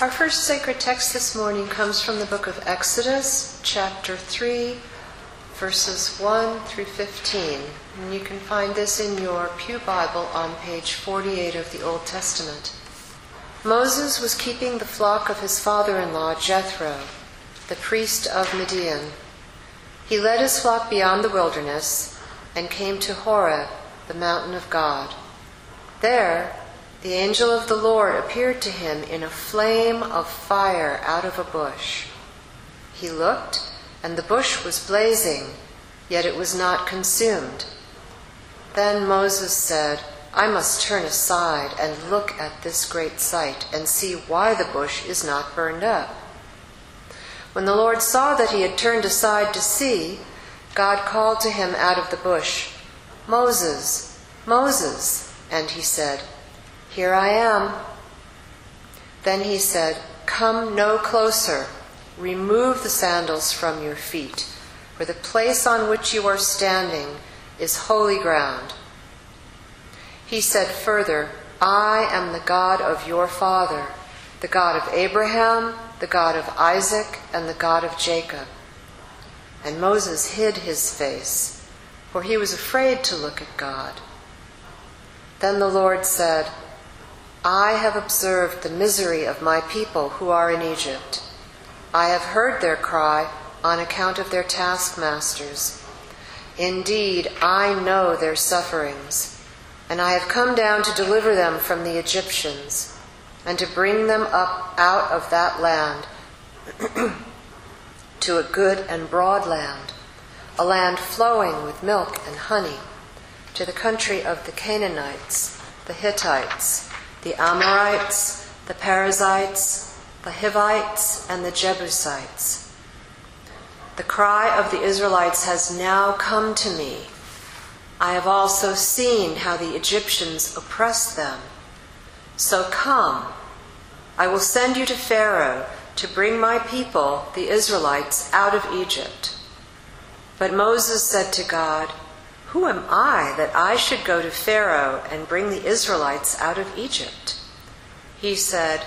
Our first sacred text this morning comes from the book of Exodus, chapter 3, verses 1 through 15. And you can find this in your Pew Bible on page 48 of the Old Testament. Moses was keeping the flock of his father in law, Jethro, the priest of Midian. He led his flock beyond the wilderness and came to Horeb, the mountain of God. There, the angel of the Lord appeared to him in a flame of fire out of a bush. He looked, and the bush was blazing, yet it was not consumed. Then Moses said, I must turn aside and look at this great sight and see why the bush is not burned up. When the Lord saw that he had turned aside to see, God called to him out of the bush, Moses, Moses. And he said, Here I am. Then he said, Come no closer. Remove the sandals from your feet, for the place on which you are standing is holy ground. He said further, I am the God of your father, the God of Abraham, the God of Isaac, and the God of Jacob. And Moses hid his face, for he was afraid to look at God. Then the Lord said, I have observed the misery of my people who are in Egypt. I have heard their cry on account of their taskmasters. Indeed, I know their sufferings, and I have come down to deliver them from the Egyptians, and to bring them up out of that land to a good and broad land, a land flowing with milk and honey, to the country of the Canaanites, the Hittites, the Amorites, the Perizzites, the Hivites, and the Jebusites. The cry of the Israelites has now come to me. I have also seen how the Egyptians oppress them. So come, I will send you to Pharaoh to bring my people, the Israelites, out of Egypt. But Moses said to God, Who am I that I should go to Pharaoh and bring the Israelites out of Egypt? He said,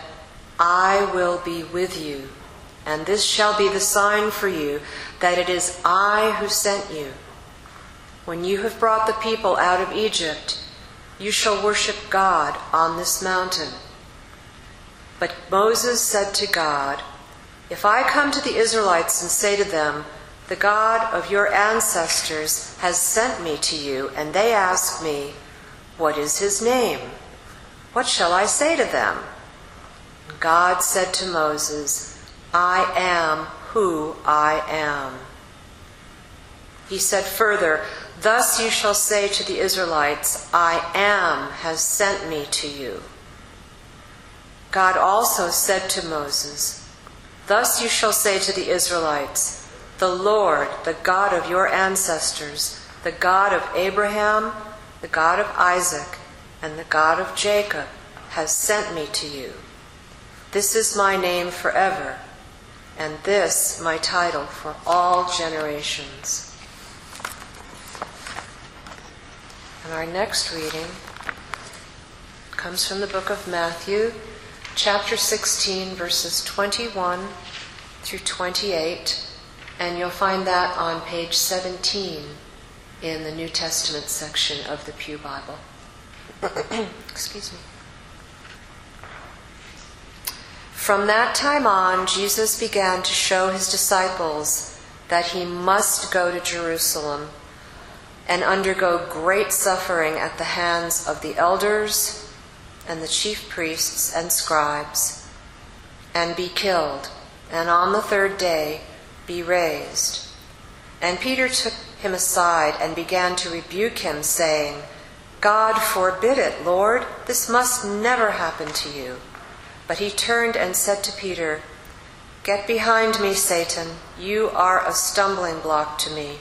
I will be with you, and this shall be the sign for you that it is I who sent you. When you have brought the people out of Egypt, you shall worship God on this mountain. But Moses said to God, If I come to the Israelites and say to them, The God of your ancestors has sent me to you, and they ask me, What is his name? What shall I say to them? God said to Moses, I am who I am. He said further, Thus you shall say to the Israelites, I am has sent me to you. God also said to Moses, Thus you shall say to the Israelites, The Lord, the God of your ancestors, the God of Abraham, the God of Isaac, and the God of Jacob, has sent me to you. This is my name forever, and this my title for all generations. And our next reading comes from the book of Matthew, chapter 16, verses 21 through 28, and you'll find that on page 17 in the New Testament section of the Pew Bible. Excuse me. From that time on, Jesus began to show his disciples that he must go to Jerusalem and undergo great suffering at the hands of the elders and the chief priests and scribes, and be killed, and on the third day be raised. And Peter took him aside and began to rebuke him, saying, God forbid it, Lord, this must never happen to you. But he turned and said to Peter, Get behind me, Satan, you are a stumbling block to me,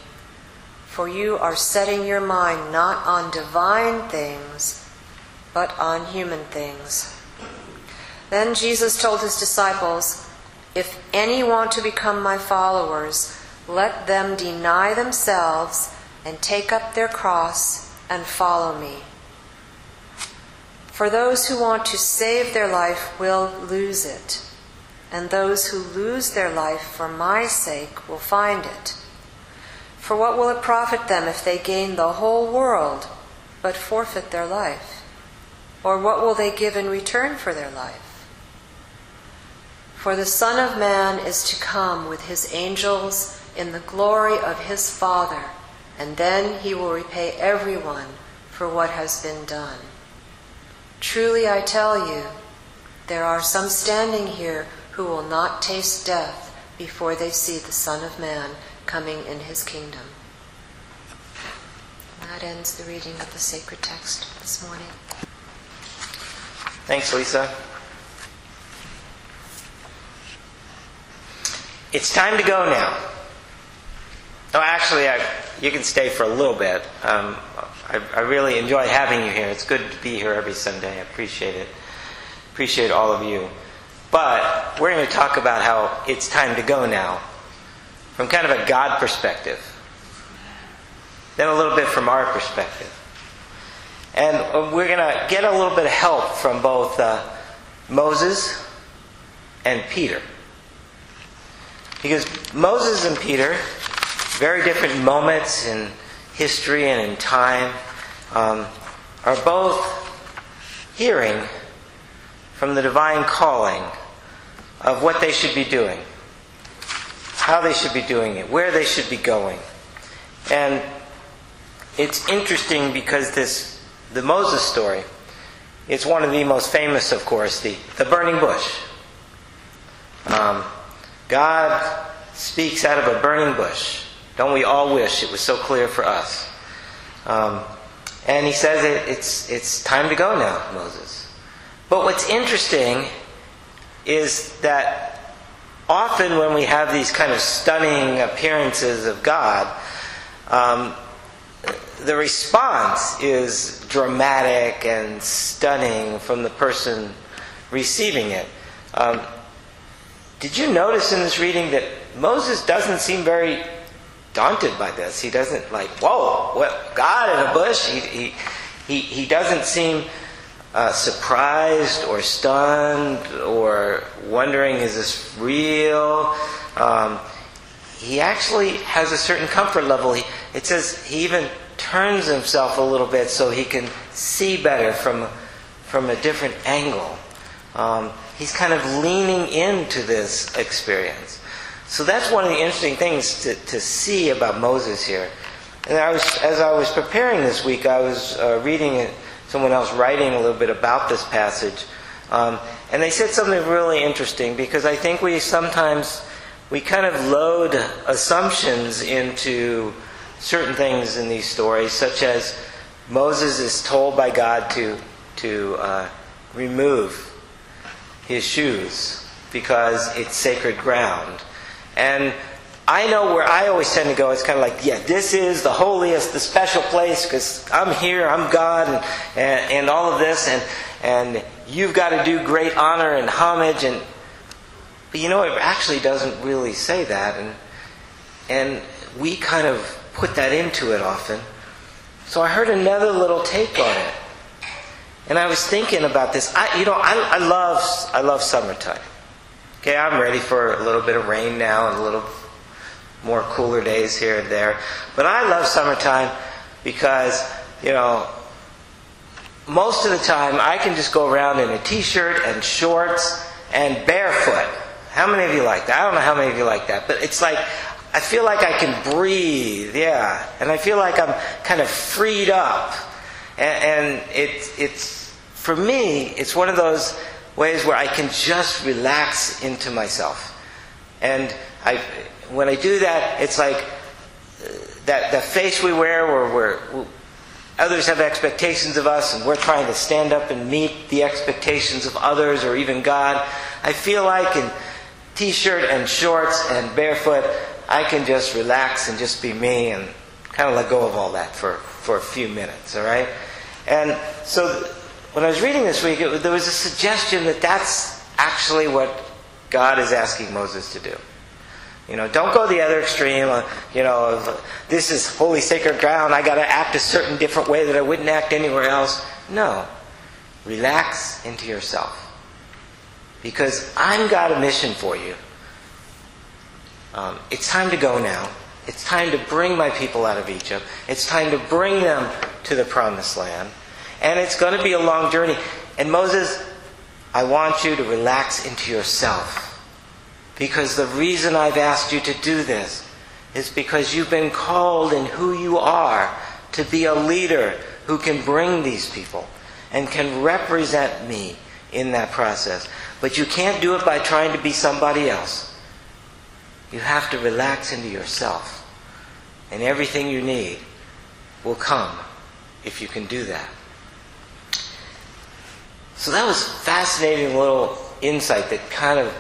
for you are setting your mind not on divine things but on human things. Then Jesus told his disciples, If any want to become my followers, let them deny themselves and take up their cross and follow me. For those who want to save their life will lose it, and those who lose their life for my sake will find it. For what will it profit them if they gain the whole world but forfeit their life? Or what will they give in return for their life? For the Son of Man is to come with his angels in the glory of his Father, and then he will repay everyone for what has been done. Truly I tell you, there are some standing here who will not taste death before they see the Son of Man coming in his kingdom. And that ends the reading of the sacred text this morning. Thanks, Lisa. It's time to go now. Oh, actually, I, you can stay for a little bit. Um, I, I really enjoy having you here. It's good to be here every Sunday. I appreciate it. Appreciate all of you. But we're going to talk about how it's time to go now from kind of a God perspective, then a little bit from our perspective. And we're going to get a little bit of help from both uh, Moses and Peter. Because Moses and Peter, very different moments in history and in time, um, are both hearing from the divine calling of what they should be doing, how they should be doing it, where they should be going. And it's interesting because this the Moses story, it's one of the most famous, of course, the, the burning bush. Um, God speaks out of a burning bush. Don't we all wish it was so clear for us? Um, and he says it, it's, it's time to go now, Moses. But what's interesting is that often when we have these kind of stunning appearances of God, um, the response is dramatic and stunning from the person receiving it. Um, did you notice in this reading that Moses doesn't seem very daunted by this? He doesn't like, whoa, what, God in a bush? He, he, he, he doesn't seem uh, surprised or stunned or wondering, is this real? Um, he actually has a certain comfort level. He, it says he even turns himself a little bit so he can see better from, from a different angle. Um, he's kind of leaning into this experience. So that's one of the interesting things to, to see about Moses here. And I was, as I was preparing this week, I was uh, reading someone else writing a little bit about this passage, um, and they said something really interesting because I think we sometimes we kind of load assumptions into certain things in these stories, such as Moses is told by God to to uh, remove his shoes because it's sacred ground. And I know where I always tend to go. It's kind of like, yeah, this is the holiest, the special place because I'm here, I'm God, and, and, and all of this, and and you've got to do great honor and homage. And but you know, it actually doesn't really say that, and and we kind of put that into it often. So I heard another little take on it, and I was thinking about this. I, you know, I, I love I love summertime. Okay, I'm ready for a little bit of rain now and a little more cooler days here and there. But I love summertime because, you know, most of the time I can just go around in a t shirt and shorts and barefoot. How many of you like that? I don't know how many of you like that, but it's like I feel like I can breathe, yeah, and I feel like I'm kind of freed up, and, and it's it's for me, it's one of those ways where I can just relax into myself, and I when I do that, it's like uh, that the face we wear where we're, others have expectations of us and we're trying to stand up and meet the expectations of others or even God. I feel like in t shirt and shorts and barefoot, I can just relax and just be me and kind of let go of all that for, for a few minutes, all right? And so when I was reading this week, it, there was a suggestion that that's actually what God is asking Moses to do. You know, don't go the other extreme. Uh, you know, of, this is holy sacred ground. I got to act a certain different way that I wouldn't act anywhere else. No, relax into yourself. because I've got a mission for you. Um, it's time to go now. It's time to bring my people out of Egypt. It's time to bring them to the promised land. And it's going to be a long journey. And Moses, I want you to relax into yourself. Because the reason I've asked you to do this is because you've been called in who you are to be a leader who can bring these people and can represent me in that process. But you can't do it by trying to be somebody else. You have to relax into yourself. And everything you need will come if you can do that. So that was fascinating little insight that kind of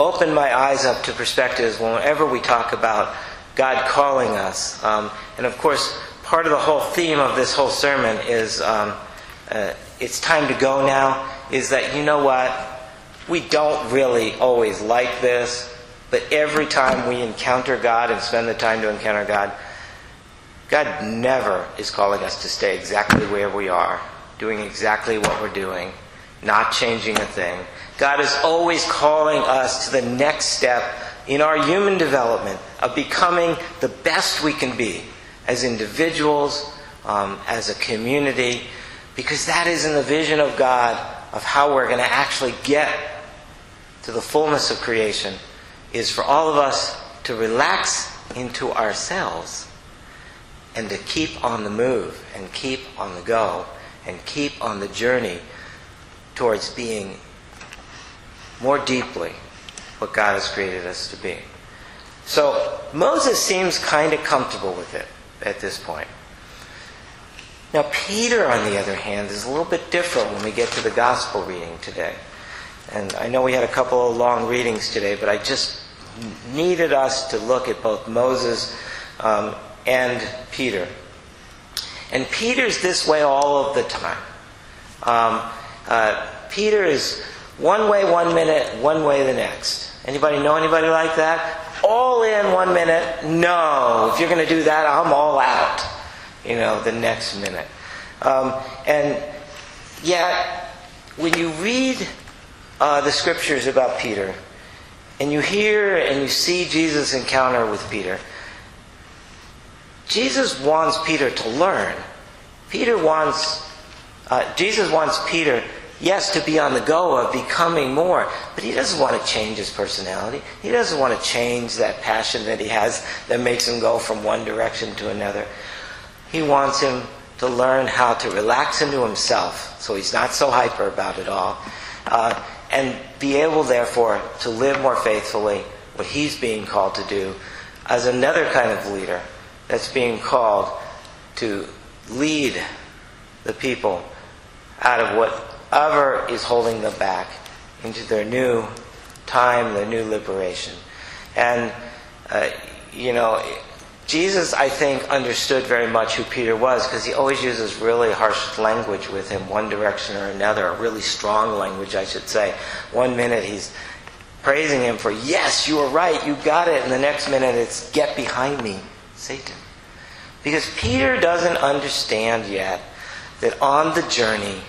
opened my eyes up to perspectives whenever we talk about God calling us. Um, and of course, part of the whole theme of this whole sermon is um, uh, it's time to go now, is that, you know what? We don't really always like this, but every time we encounter God and spend the time to encounter God, God never is calling us to stay exactly where we are, doing exactly what we're doing, not changing a thing. God is always calling us to the next step in our human development of becoming the best we can be as individuals, um, as a community, because that is in the vision of God of how we're going to actually get to the fullness of creation, is for all of us to relax into ourselves and to keep on the move and keep on the go and keep on the journey towards being more deeply what God has created us to be. So Moses seems kind of comfortable with it at this point. Now, Peter, on the other hand, is a little bit different when we get to the gospel reading today. And I know we had a couple of long readings today, but I just needed us to look at both Moses um, and Peter. And Peter's this way all of the time. Um, uh, Peter is one way one minute, one way the next. Anybody know anybody like that? All in one minute. No, if you're going to do that, I'm all out. You know, the next minute. Um, and yet, when you read uh, the scriptures about Peter, and you hear and you see Jesus' encounter with Peter, Jesus wants Peter to learn. Peter wants, uh, Jesus wants Peter, yes, to be on the go of becoming more, but he doesn't want to change his personality. He doesn't want to change that passion that he has that makes him go from one direction to another. He wants him to learn how to relax into himself so he's not so hyper about it all. Uh, and be able, therefore, to live more faithfully what he's being called to do as another kind of leader that's being called to lead the people out of whatever is holding them back into their new time, their new liberation. And, uh, you know, Jesus, I think, understood very much who Peter was because he always uses really harsh language with him, one direction or another, a really strong language, I should say. One minute he's praising him for, yes, you were right, you got it. And the next minute it's, get behind me, Satan. Because Peter doesn't understand yet that on the journey,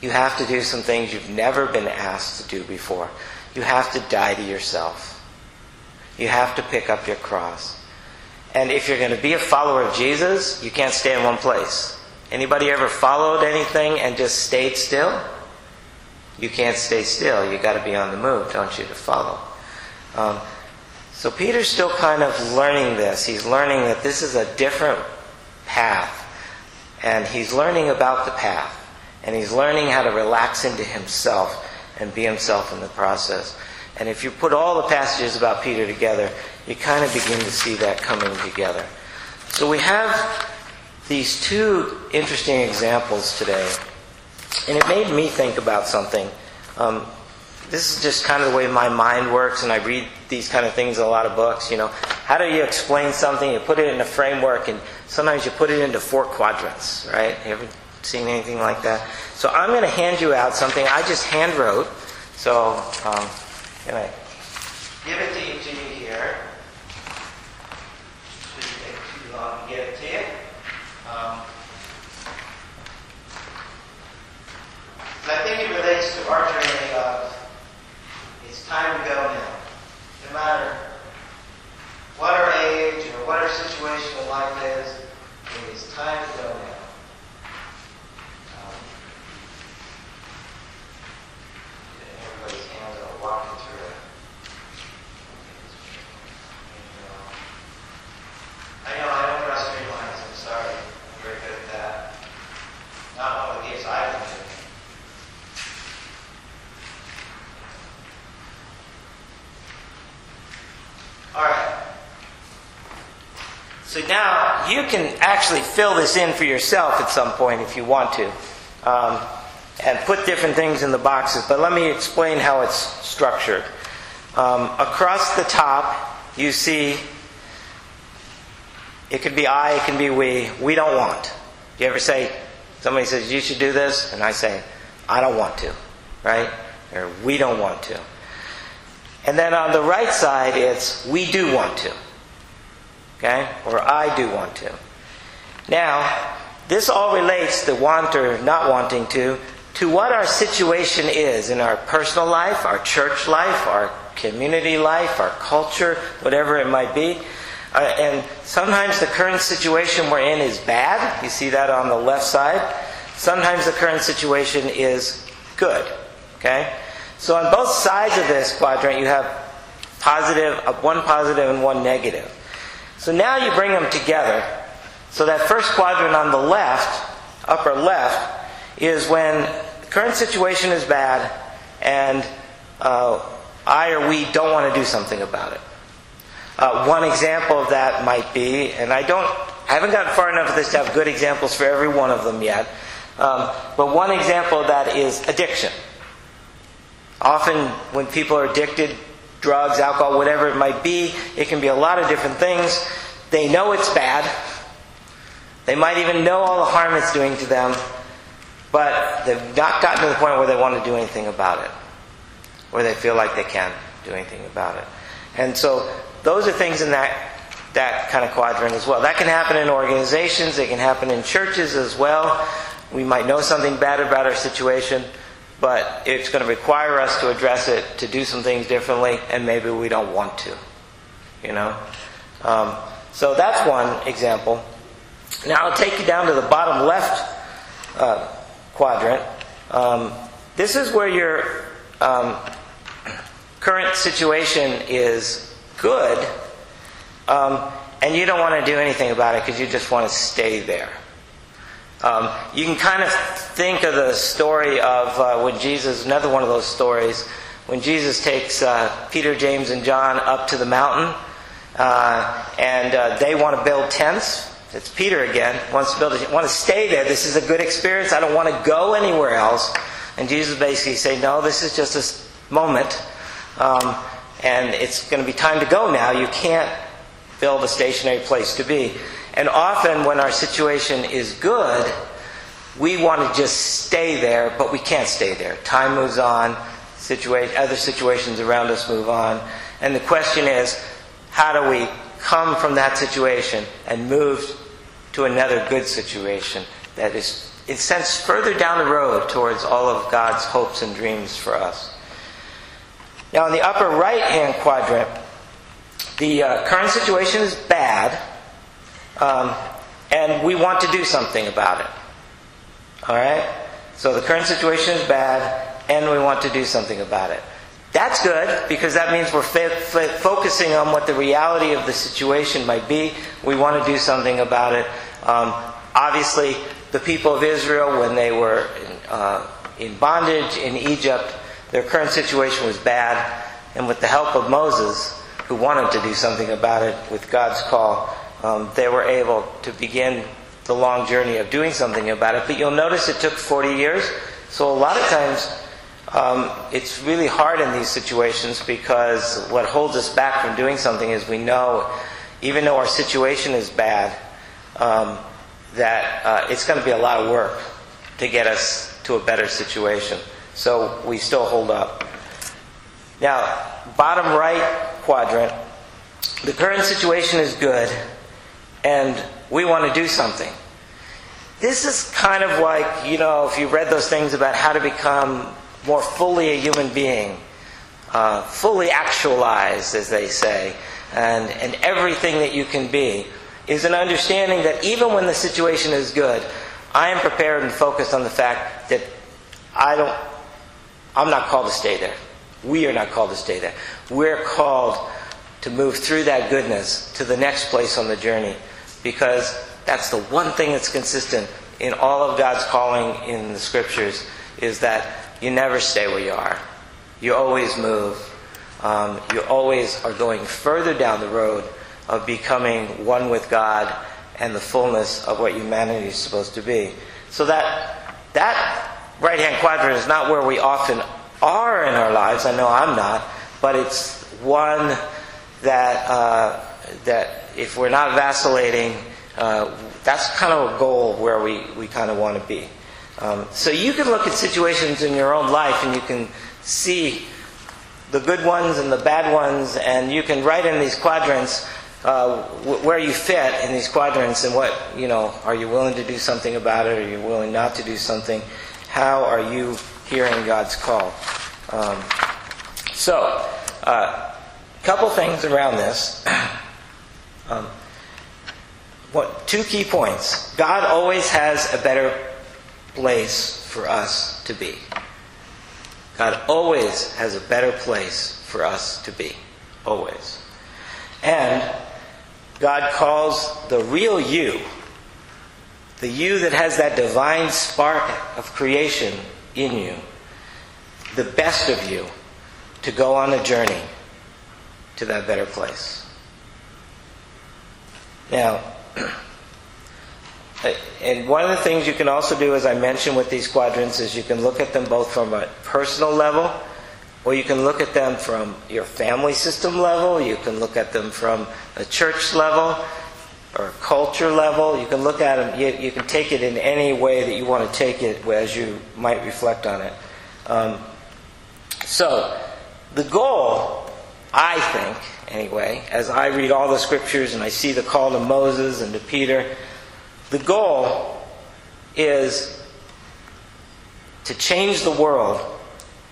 you have to do some things you've never been asked to do before. You have to die to yourself. You have to pick up your cross. And if you're going to be a follower of Jesus, you can't stay in one place. Anybody ever followed anything and just stayed still? You can't stay still. You got to be on the move, don't you, to follow. Um, so Peter's still kind of learning this. He's learning that this is a different path. And he's learning about the path. And he's learning how to relax into himself and be himself in the process. And if you put all the passages about Peter together, you kind of begin to see that coming together. So we have these two interesting examples today. And it made me think about something. Um, this is just kind of the way my mind works, and I read these kind of things in a lot of books. You know, how do you explain something? You put it in a framework, and sometimes you put it into four quadrants, right? You ever seen anything like that? So I'm going to hand you out something I just hand wrote. So, um, can I give it to each of you here? Shouldn't take too long to get it to you. Um, I think it relates to our journey of it's time to go now. No matter what our age or what our situation in life is, it is time to go now. I know I don't draw straight lines. I'm sorry. I'm very good at that. Not one of the gifts I can do. All right. So now you can actually fill this in for yourself at some point if you want to, um, and put different things in the boxes. But let me explain how it's structured. Um, across the top, you see it could be I, it can be we. We don't want. You ever say, somebody says, you should do this? And I say, I don't want to, right? Or we don't want to. And then on the right side, it's we do want to. Okay? Or I do want to. Now, this all relates the want or not wanting to to what our situation is in our personal life, our church life, our community life, our culture, whatever it might be. Uh, and sometimes the current situation we're in is bad. You see that on the left side. Sometimes the current situation is good. Okay? So on both sides of this quadrant, you have uh, one positive and one negative. So now you bring them together. So that first quadrant on the left, upper left, is when the current situation is bad and uh, I or we don't want to do something about it. Uh, one example of that might be, and I don't, I haven't gotten far enough with this to have good examples for every one of them yet. Um, but one example of that is addiction. Often, when people are addicted, drugs, alcohol, whatever it might be, it can be a lot of different things. They know it's bad. They might even know all the harm it's doing to them, but they've not gotten to the point where they want to do anything about it, where they feel like they can't do anything about it. And so, those are things in that that kind of quadrant as well. That can happen in organizations, it can happen in churches as well. We might know something bad about our situation, but it's going to require us to address it, to do some things differently, and maybe we don't want to. You know? Um, so that's one example. Now I'll take you down to the bottom left uh, quadrant. Um, this is where your um, current situation is good, um, and you don't want to do anything about it because you just want to stay there. Um, you can kind of think of the story of uh, when Jesus, another one of those stories, when Jesus takes uh, Peter, James, and John up to the mountain, uh, and uh, they want to build tents. It's Peter again wants to build. A, want to stay there. This is a good experience. I don't want to go anywhere else. And Jesus basically say, no, this is just a moment, um, and it's going to be time to go now. You can't build a stationary place to be. And often, when our situation is good, we want to just stay there, but we can't stay there. Time moves on, situa- other situations around us move on. And the question is how do we come from that situation and move to another good situation that is, in a sense, further down the road towards all of God's hopes and dreams for us? Now, in the upper right hand quadrant, the uh, current situation is bad um, and we want to do something about it. All right? So the current situation is bad, and we want to do something about it. That's good because that means we're fa- fa- focusing on what the reality of the situation might be. We want to do something about it. Um, obviously, the people of Israel, when they were in, uh, in bondage in Egypt, their current situation was bad, and with the help of Moses, who wanted to do something about it with God's call, um, they were able to begin the long journey of doing something about it. But you'll notice it took 40 years. So a lot of times um, it's really hard in these situations because what holds us back from doing something is we know, even though our situation is bad, um, that uh, it's going to be a lot of work to get us to a better situation. So we still hold up. Now, bottom right quadrant, the current situation is good and we want to do something. This is kind of like, you know, if you read those things about how to become more fully a human being, uh, fully actualized, as they say, and, and everything that you can be, is an understanding that even when the situation is good, I am prepared and focused on the fact that I don't, I'm not called to stay there. We are not called to stay there. We're called to move through that goodness to the next place on the journey because that's the one thing that's consistent in all of God's calling in the scriptures is that you never stay where you are. You always move. Um, you always are going further down the road of becoming one with God and the fullness of what humanity is supposed to be. So that that right hand quadrant is not where we often are in our lives. I know I'm not, but it's one that uh, that if we're not vacillating, uh, that's kind of a goal where we, we kind of want to be. Um, so you can look at situations in your own life and you can see the good ones and the bad ones, and you can write in these quadrants uh, where you fit in these quadrants and what, you know, are you willing to do something about it? Are you willing not to do something? How are you hearing God's call? Um, so, a uh, couple things around this. um, what, two key points. God always has a better place for us to be. God always has a better place for us to be. Always. And God calls the real you, the you that has that divine spark of creation in you, the best of you, to go on a journey to that better place. Now, and one of the things you can also do, as I mentioned with these quadrants, is you can look at them both from a personal level, or you can look at them from your family system level, you can look at them from a church level, or a culture level. You can look at them, you, you can take it in any way that you want to take it as you might reflect on it. Um, so, the goal, I think, anyway, as I read all the scriptures and I see the call to Moses and to Peter, the goal is to change the world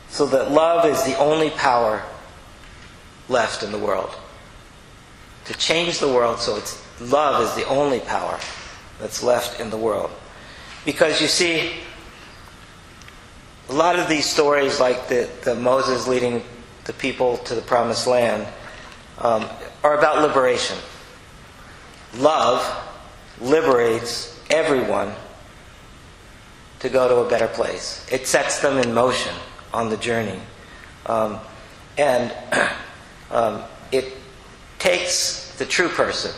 so that love is the only power left in the world. To change the world so it's love is the only power that's left in the world. Because you see, a lot of these stories, like the, the Moses leading the people to the promised land, um, are about liberation. Love liberates everyone to go to a better place. It sets them in motion on the journey. Um, and um, it takes the true person,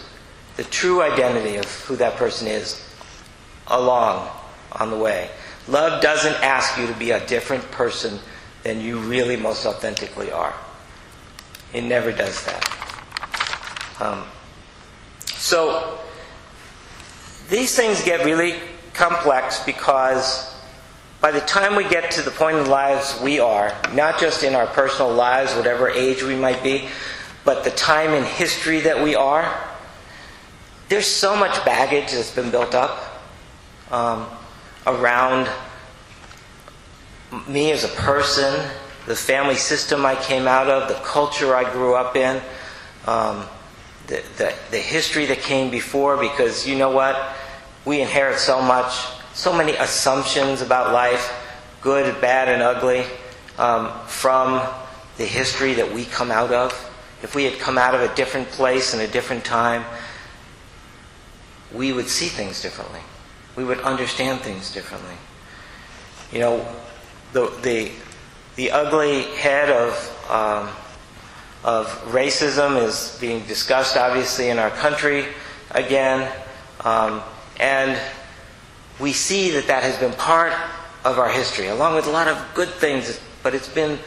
the true identity of who that person is, along on the way. Love doesn't ask you to be a different person than you really most authentically are. It never does that. Um, so, these things get really complex because by the time we get to the point in lives we are, not just in our personal lives, whatever age we might be, but the time in history that we are, there's so much baggage that's been built up um, around me as a person, the family system I came out of, the culture I grew up in, um, the, the, the history that came before, because you know what? We inherit so much, so many assumptions about life, good, bad, and ugly, um, from the history that we come out of. If we had come out of a different place in a different time, we would see things differently. We would understand things differently. You know, the, the, the ugly head of, um, of racism is being discussed, obviously, in our country again. Um, and we see that that has been part of our history, along with a lot of good things, but it's been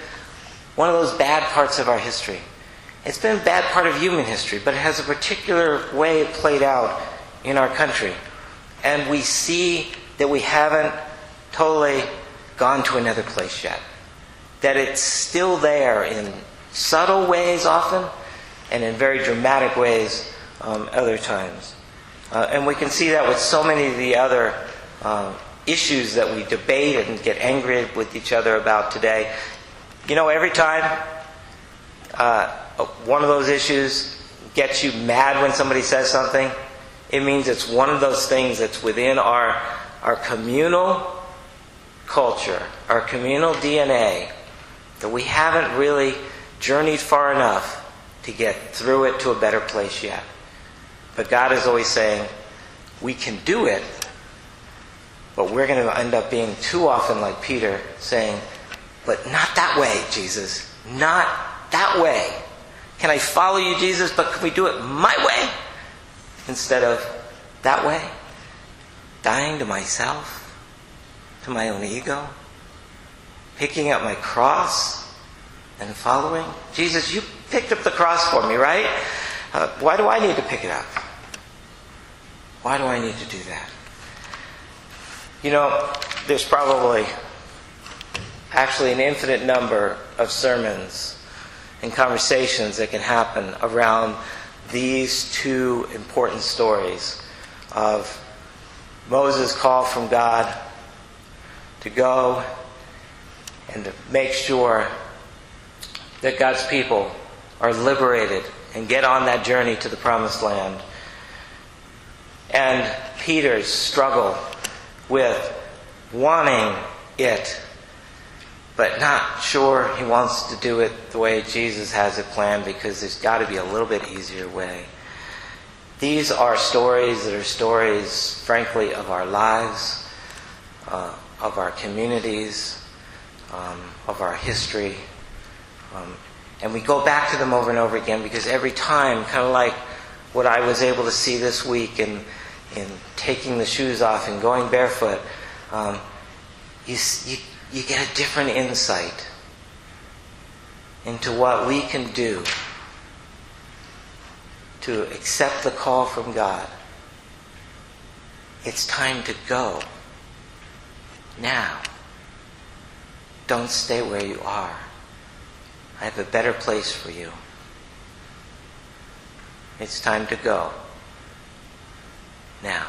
one of those bad parts of our history. It's been a bad part of human history, but it has a particular way it played out in our country. And we see that we haven't totally gone to another place yet. That it's still there in subtle ways often, and in very dramatic ways um, other times. Uh, and we can see that with so many of the other uh, issues that we debate and get angry with each other about today. You know, every time uh, one of those issues gets you mad when somebody says something, it means it's one of those things that's within our, our communal culture, our communal DNA, that we haven't really journeyed far enough to get through it to a better place yet. But God is always saying, we can do it, but we're going to end up being too often like Peter, saying, but not that way, Jesus. Not that way. Can I follow you, Jesus, but can we do it my way instead of that way? Dying to myself, to my own ego, picking up my cross and following. Jesus, you picked up the cross for me, right? Uh, why do I need to pick it up? Why do I need to do that? You know, there's probably actually an infinite number of sermons and conversations that can happen around these two important stories of Moses' call from God to go and to make sure that God's people are liberated and get on that journey to the promised land. And Peter's struggle with wanting it, but not sure he wants to do it the way Jesus has it planned because there's got to be a little bit easier way. These are stories that are stories, frankly, of our lives, uh, of our communities, um, of our history. Um, and we go back to them over and over again because every time, kind of like what I was able to see this week in, in taking the shoes off and going barefoot, um, you, you, you get a different insight into what we can do to accept the call from God. It's time to go. Now. Don't stay where you are. I have a better place for you. It's time to go. Now.